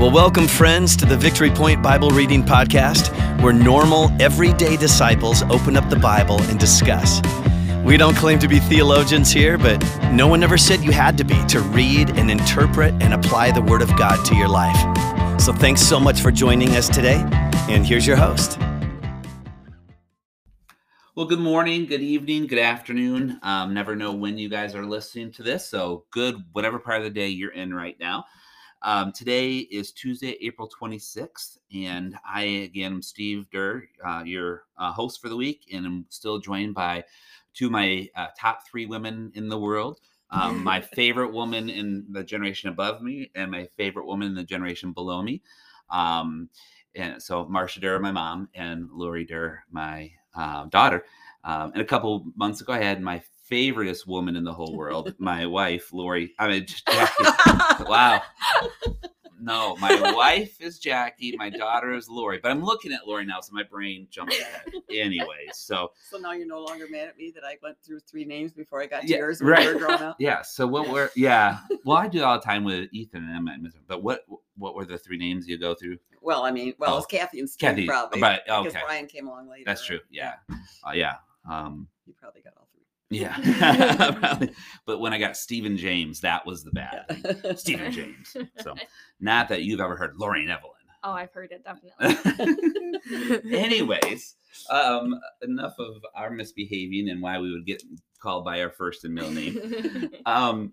Well, welcome, friends, to the Victory Point Bible Reading Podcast, where normal, everyday disciples open up the Bible and discuss. We don't claim to be theologians here, but no one ever said you had to be to read and interpret and apply the Word of God to your life. So thanks so much for joining us today, and here's your host. Well, good morning, good evening, good afternoon. Um, never know when you guys are listening to this, so good, whatever part of the day you're in right now. Um, today is Tuesday, April 26th, and I again am Steve Durr, uh, your uh, host for the week, and I'm still joined by two of my uh, top three women in the world. Um, my favorite woman in the generation above me, and my favorite woman in the generation below me. Um, and so Marcia Durr, my mom, and Lori Durr, my uh, daughter. Um, and a couple months ago, I had my favoriteest woman in the whole world, my wife, Lori. I mean, Jackie. Wow. No, my wife is Jackie. My daughter is Lori. But I'm looking at Lori now, so my brain jumps ahead. Anyway, so So now you're no longer mad at me that I went through three names before I got to Yeah, yours when right. we were growing up. yeah. So what were yeah? Well, I do it all the time with Ethan and Emma. But what what were the three names you go through? Well, I mean, well, Oh. it's Kathy and Steve Kathy, probably. but- because okay. Brian came along later. That's true. right? Yeah. Uh, yeah. Um, You probably got all three. Yeah. But when I got Stephen James, that was the bad. Yeah. Stephen James. So not that you've ever heard Lorraine Evelyn. Oh, I've heard it definitely. Anyways, um, enough of our misbehaving and why we would get called by our first and middle name. Um,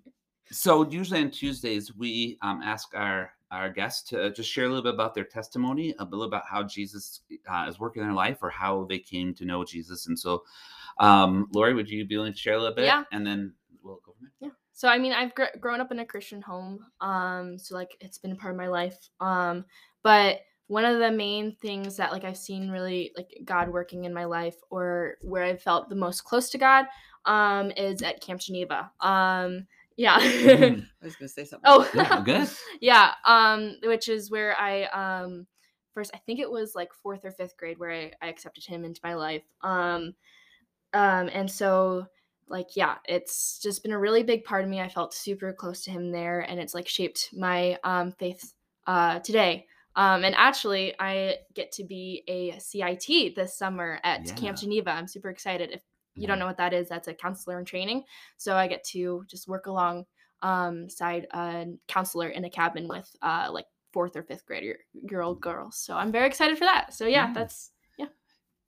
so usually on Tuesdays we um, ask our our guests to just share a little bit about their testimony, a little about how Jesus uh, is working in their life or how they came to know Jesus. And so, um, Lori, would you be willing to share a little bit? Yeah. And then we'll go from there. yeah. So I mean, I've gr- grown up in a Christian home, um, so like it's been a part of my life. Um, but one of the main things that like I've seen really like God working in my life, or where I felt the most close to God, um, is at Camp Geneva. Um, yeah. Mhm. I was going to say something. oh, Yeah, good. yeah um which is where i um first i think it was like fourth or fifth grade where i, I accepted him into my life um um and so like yeah it's just been a really big part of me i felt super close to him there and it's like shaped my um faith uh today um and actually i get to be a cit this summer at Yeah. camp geneva i'm super excited if you don't Mhm. know what that is that's a counselor in training so i get to just work along um side a counselor in a cabin with uh like fourth or fifth grade year, year old girls so i'm very excited for that so yeah Yeah. that's yeah.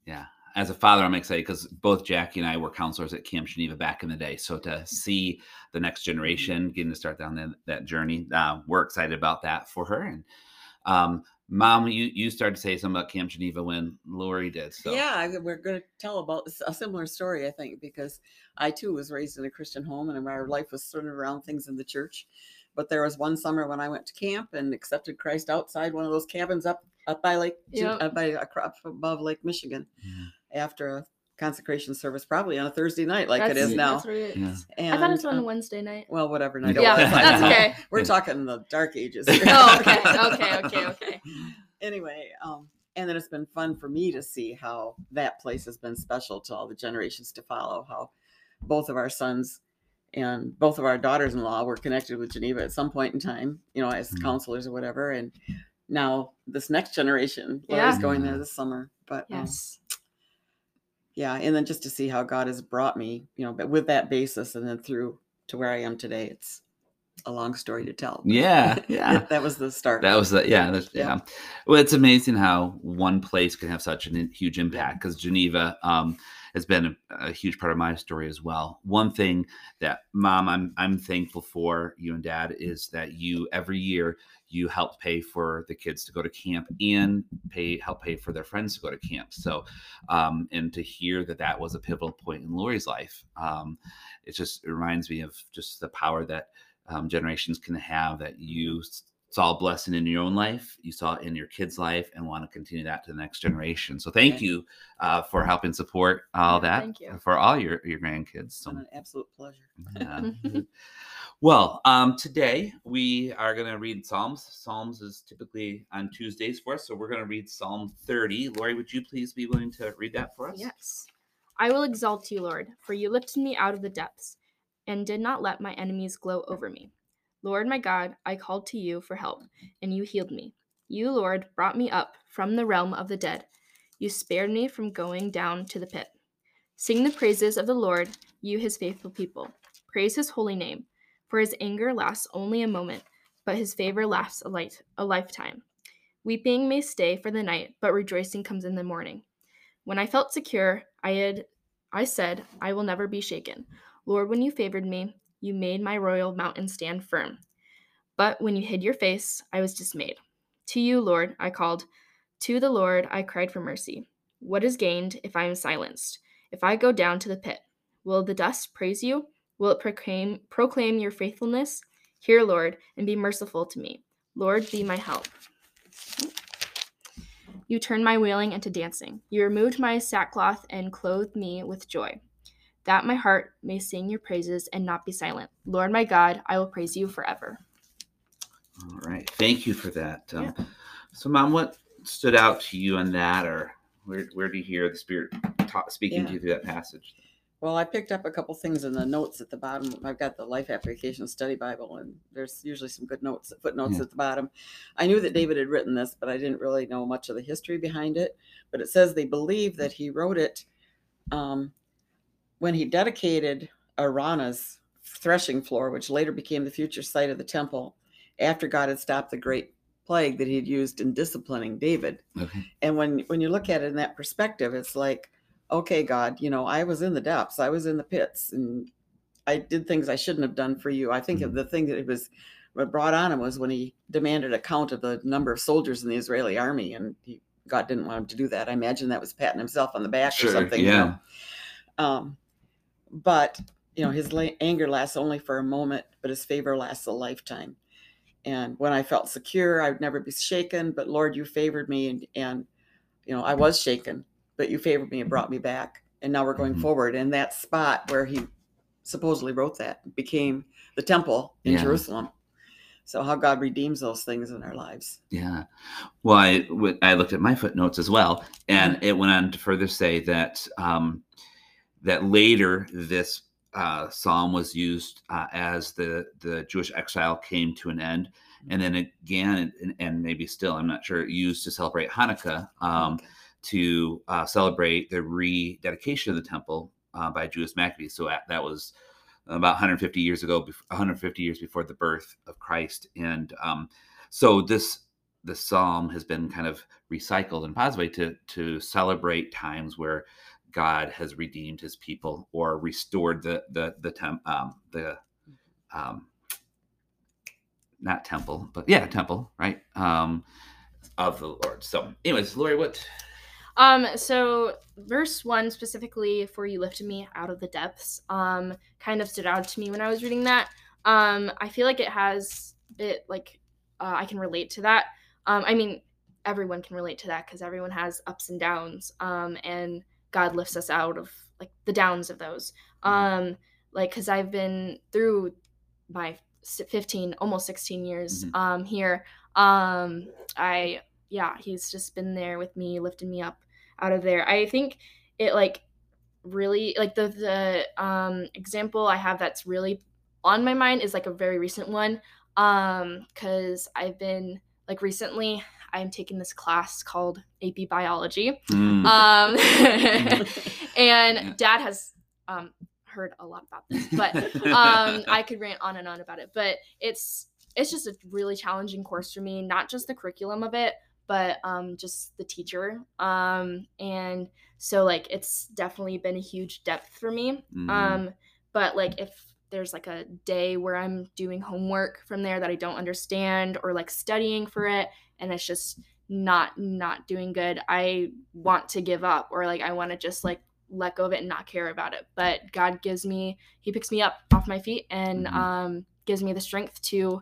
Yeah. As a father, I'm excited because both Jackie and I were counselors at Camp Geneva back in the day. So to see the next generation getting to start down that, that journey, uh, we're excited about that for her. And um, mom, you you started to say something about Camp Geneva when Lori did. So Yeah, we're going to tell about a similar story, I think, because I too was raised in a Christian home and our life was centered around things in the church. But there was one summer when I went to camp and accepted Christ outside one of those cabins up up by Lake, Yep. up by up above Lake Michigan, Mhm. After a consecration service, probably on a Thursday night, like it that's- is now. that's Yeah. And, i thought it was on a um, wednesday night well, whatever night it yeah that's okay We're talking the dark ages. here. oh okay okay okay okay anyway, um, and then it's been fun for me to see how that place has been special to all the generations to follow. How both of our sons and both of our daughters-in-law were connected with Geneva at some point in time, you know, as Mhm. counselors or whatever. And now this next generation is Yeah. going there this summer. But um, yes yeah, and then just to see how God has brought me, you know, but with that basis, and then through to where I am today, it's a long story to tell. Yeah, yeah. that was the start. That was the yeah, that's, Yeah. yeah. Well, it's amazing how one place can have such a huge impact because Geneva um, has been a, a huge part of my story as well. One thing that mom, I'm I'm thankful for you and dad is that you every year you help pay for the kids to go to camp and pay help pay for their friends to go to camp. So, um, and to hear that that was a pivotal point in Lori's life, um, it just it reminds me of just the power that um, generations can have that you saw a blessing in your own life, you saw it in your kids' life, and want to continue that to the next generation. So thank Okay. you uh, for helping support all Yeah, that thank you. for all your your grandkids. So an absolute pleasure. yeah. well, um, today we are going to read Psalms. Psalms is typically on Tuesdays for us, so we're going to read Psalm 30. Lori, would you please be willing to read that for us? Yes. I will exalt you, Lord, for you lifted me out of the depths and did not let my enemies glow over me. Lord my God, I called to you for help, and you healed me. You, Lord, brought me up from the realm of the dead. You spared me from going down to the pit. Sing the praises of the Lord, you his faithful people. Praise his holy name, for his anger lasts only a moment, but his favor lasts a, light, a lifetime. Weeping may stay for the night, but rejoicing comes in the morning. When I felt secure, I had I said, I will never be shaken. Lord, when you favored me, you made my royal mountain stand firm. But when you hid your face, I was dismayed. To you, Lord, I called. To the Lord, I cried for mercy. What is gained if I am silenced? If I go down to the pit, will the dust praise you? Will it proclaim, proclaim your faithfulness? Hear, Lord, and be merciful to me. Lord, be my help. You turned my wailing into dancing. You removed my sackcloth and clothed me with joy. That my heart may sing your praises and not be silent. Lord my God, I will praise you forever. All right. Thank you for that. Um, Yeah. So, Mom, what stood out to you on that, or where, where do you hear the Spirit ta- speaking to you through that passage? Well, I picked up a couple things in the notes at the bottom. I've got the Life Application Study Bible, and there's usually some good notes, footnotes Yeah. at the bottom. I knew that David had written this, but I didn't really know much of the history behind it. But it says they believe that he wrote it um, when he dedicated Araunah's threshing floor, which later became the future site of the temple, after God had stopped the great plague that he had used in disciplining David Okay. and when when you look at it in that perspective it's like okay god you know i was in the depths i was in the pits and i did things i shouldn't have done for you i think of Mhm. the thing that it was what brought on him was when he demanded a count of the number of soldiers in the israeli army and he, god didn't want him to do that i imagine that was patting himself on the back or something you Yeah. know? um but you know his la- anger lasts only for a moment but his favor lasts a lifetime and when i felt secure i would never be shaken but lord you favored me and and you know i was shaken but you favored me and brought me back and now we're going Mhm. forward and that spot where he supposedly wrote that became the temple in Yeah. jerusalem so how god redeems those things in our lives Yeah. Well, I looked at my footnotes as well, and Mm-hmm. it went on to further say that um, that later this uh, psalm was used uh, as the the Jewish exile came to an end, and then again, and, and maybe still, I'm not sure, used to celebrate Hanukkah um, Okay. To uh, celebrate the rededication of the temple uh, by Jewish Maccabees. So that, that was about 150 years ago, 150 years before the birth of Christ, and um, so this the psalm has been kind of recycled in a positive way to to celebrate times where God has redeemed His people or restored the the the temp, um, the um, not temple, but yeah, temple, right? Um, of the Lord. So, anyways, Lori, what? Um, so verse one specifically for you lifted me out of the depths, um, kind of stood out to me when I was reading that. Um, I feel like it has it like uh, I can relate to that. Um, I mean, everyone can relate to that because everyone has ups and downs. Um, and God lifts us out of like the downs of those. Um, like because I've been through my 15 almost 16 years Mhm. um here um i yeah he's just been there with me lifting me up out of there. I think it like really like the the um example i have that's really on my mind is like a very recent one um because i've been like recently i'm taking this class called ap biology. Mm, um and dad has um heard a lot about this but um i could rant on and on about it but it's it's just a really challenging course for me not just the curriculum of it but um just the teacher um and so like it's definitely been a huge depth for me mhm. um but like if there's like a day where i'm doing homework from there that i don't understand or like studying for it and it's just not not doing good i want to give up or like i want to just like let go of it and not care about it but god gives me he picks me up off my feet and Mhm. um gives me the strength to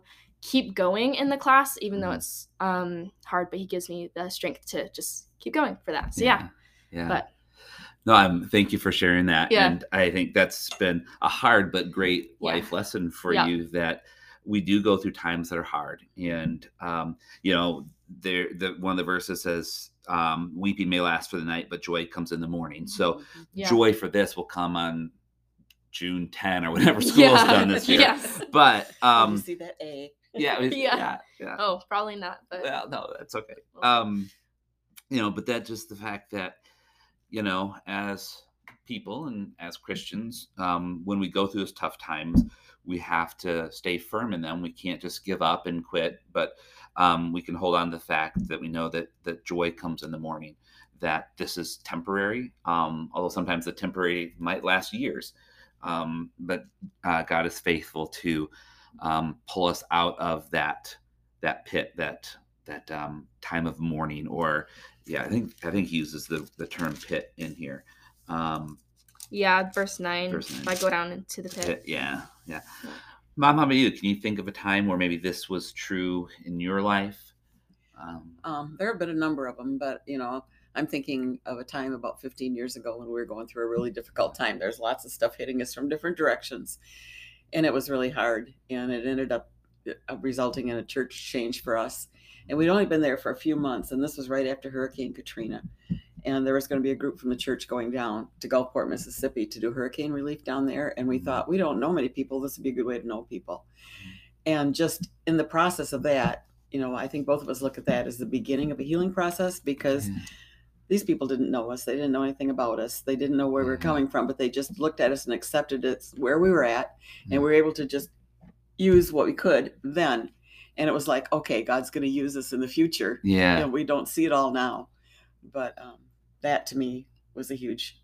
keep going in the class even though Mhm. it's um hard but he gives me the strength to just keep going for that so yeah, yeah. but- no, I'm. Thank you for sharing that, Yeah. and I think that's been a hard but great Yeah. life lesson for Yeah. you that we do go through times that are hard, and um, you know, there the one of the verses says, um, "Weeping may last for the night, but joy comes in the morning." So Mm-hmm. yeah joy for this will come on June 10 or whatever school's done this year. Yes. But Did you um, see that A. yeah, was- Yeah. yeah, yeah. Oh, probably not. But Well, no, that's okay. Um, you know, but that just the fact that, you know, as people and as Christians, um, when we go through those tough times, we have to stay firm in them. We can't just give up and quit, but um, we can hold on to the fact that we know that that joy comes in the morning. That this is temporary, um, although sometimes the temporary might last years. Um, but uh, God is faithful to um, pull us out of that that pit, that that um, time of mourning, or yeah, I think I think he uses the the term pit in here. Um, yeah, verse nine. Verse If. I go down into the pit. pit, yeah, yeah. Yeah. Mom, how about you? Can you think of a time where maybe this was true in your life? Um, Um, there have been a number of them, but you know, I'm thinking of a time about 15 years ago when we were going through a really difficult time. There's lots of stuff hitting us from different directions, and it was really hard. And it ended up uh, resulting in a church change for us. And we'd only been there for a few months, and this was right after Hurricane Katrina. And there was going to be a group from the church going down to Gulfport, Mississippi, to do hurricane relief down there. And we Mhm. thought we don't know many people. This would be a good way to know people. And just in the process of that, you know, I think both of us look at that as the beginning of a healing process because Yeah. These people didn't know us. They didn't know anything about us. They didn't know where we were Mhm. coming from, but they just looked at us and accepted it where we were at. And we were able to just use what we could then. And it was like, okay, God's going to use us in the future. yeah, And we don't see it all now. But um, that to me was a huge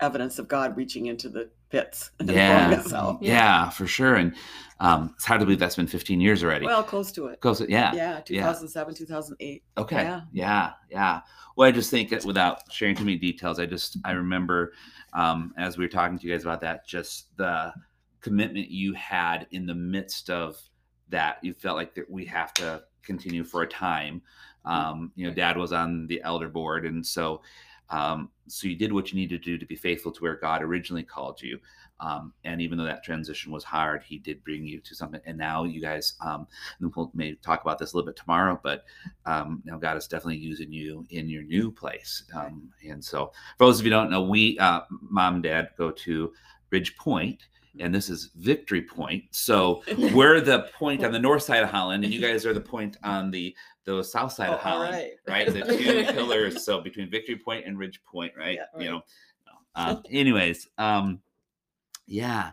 evidence of God reaching into the pits and Yeah. pulling us yeah, for sure. And um, it's hard to believe that's been 15 years already. Well, close to it. Goes, yeah, Yeah, 2007, 2008. Okay. Yeah. Yeah. Yeah. Well, I just think that without sharing too many details, I just I remember um, as we were talking to you guys about that, just the commitment you had in the midst of that. You felt like that we have to continue for a time. Um, you know, Dad was on the elder board, and so um, so you did what you needed to do to be faithful to where God originally called you. Um, and even though that transition was hard, He did bring you to something. And now you guys, um, we'll maybe talk about this a little bit tomorrow, but um, now God is definitely using you in your new place. Um, and so, for those of you don't know, we, uh, mom and dad, go to Ridge Point, and this is Victory Point. So we're the point on the north side of Holland, and you guys are the point on the the south side Oh, of Holland, right. right? The two pillars. So between Victory Point and Ridge Point, right? Yeah, You know. Um, anyways, um, yeah.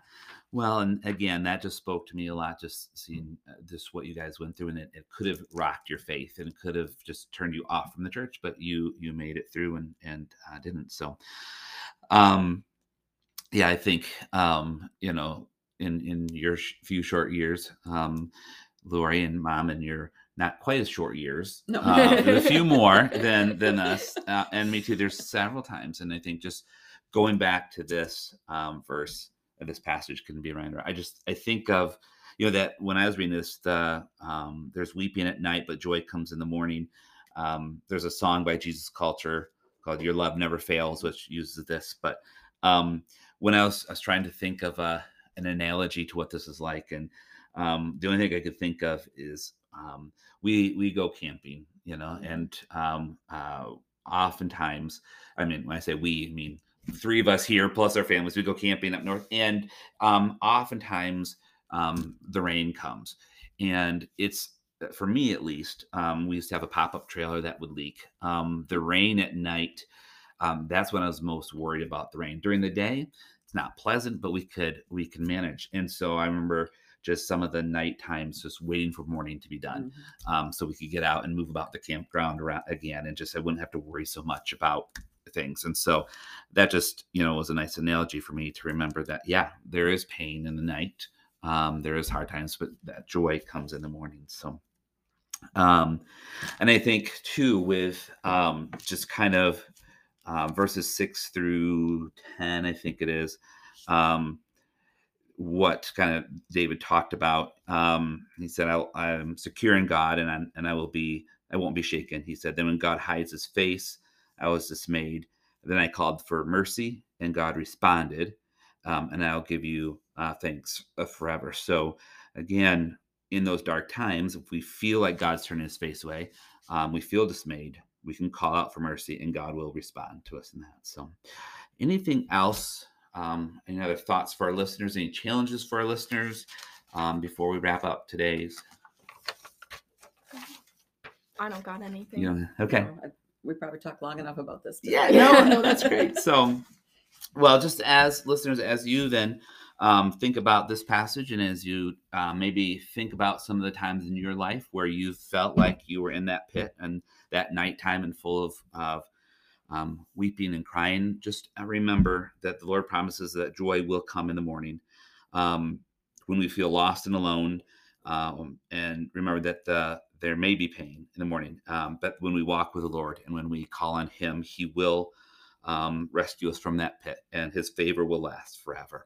Well, and again, that just spoke to me a lot. Just seeing uh, just what you guys went through, and it, it could have rocked your faith, and it could have just turned you off from the church, but you you made it through, and and uh, didn't. So, um, yeah, I think um, you know, in in your sh- few short years, um, Lori and Mom, and your not quite as short years, No. uh, a few more than than us, uh, and me too. There's several times, and I think just going back to this um, verse, uh, this passage can be around. I just I think of you know that when I was reading this, the um, there's weeping at night, but joy comes in the morning. Um, there's a song by Jesus Culture called "Your Love Never Fails," which uses this. But um, when I was I was trying to think of a an analogy to what this is like, and um, the only thing I could think of is um, we we go camping, you know, and um, uh, oftentimes, I mean, when I say we, I mean three of us here plus our families. We go camping up north, and um, oftentimes um, the rain comes, and it's for me at least. Um, we used to have a pop up trailer that would leak. Um, the rain at night. Um, that's when I was most worried about the rain. During the day, it's not pleasant, but we could we can manage. And so I remember just some of the night times just waiting for morning to be done Mhm. um, so we could get out and move about the campground around again and just I wouldn't have to worry so much about things. And so that just, you know, was a nice analogy for me to remember that, yeah, there is pain in the night. Um, there is hard times, but that joy comes in the morning. So, um, and I think too, with um, just kind of um, verses six through 10, I think it is, um, what kind of David talked about. Um, he said, I'll, I'm secure in God and, I'm, and I will be, I won't be shaken. He said, then when God hides his face, I was dismayed. Then I called for mercy and God responded. Um, and I'll give you uh, thanks uh, forever. So again, in those dark times, if we feel like God's turning his face away, um, we feel dismayed, we can call out for mercy and God will respond to us in that. So anything else um, any other thoughts for our listeners? Any challenges for our listeners um, before we wrap up today's? I don't got anything. You know, okay. So, I- we probably talked long enough about this. Yeah, no, no, that's great. So, well, just as listeners, as you then um, think about this passage, and as you uh, maybe think about some of the times in your life where you felt like you were in that pit and that nighttime and full of, of um, weeping and crying, just uh, remember that the Lord promises that joy will come in the morning um, when we feel lost and alone. Um, and remember that the, there may be pain in the morning, um, but when we walk with the Lord and when we call on Him, He will um, rescue us from that pit, and His favor will last forever.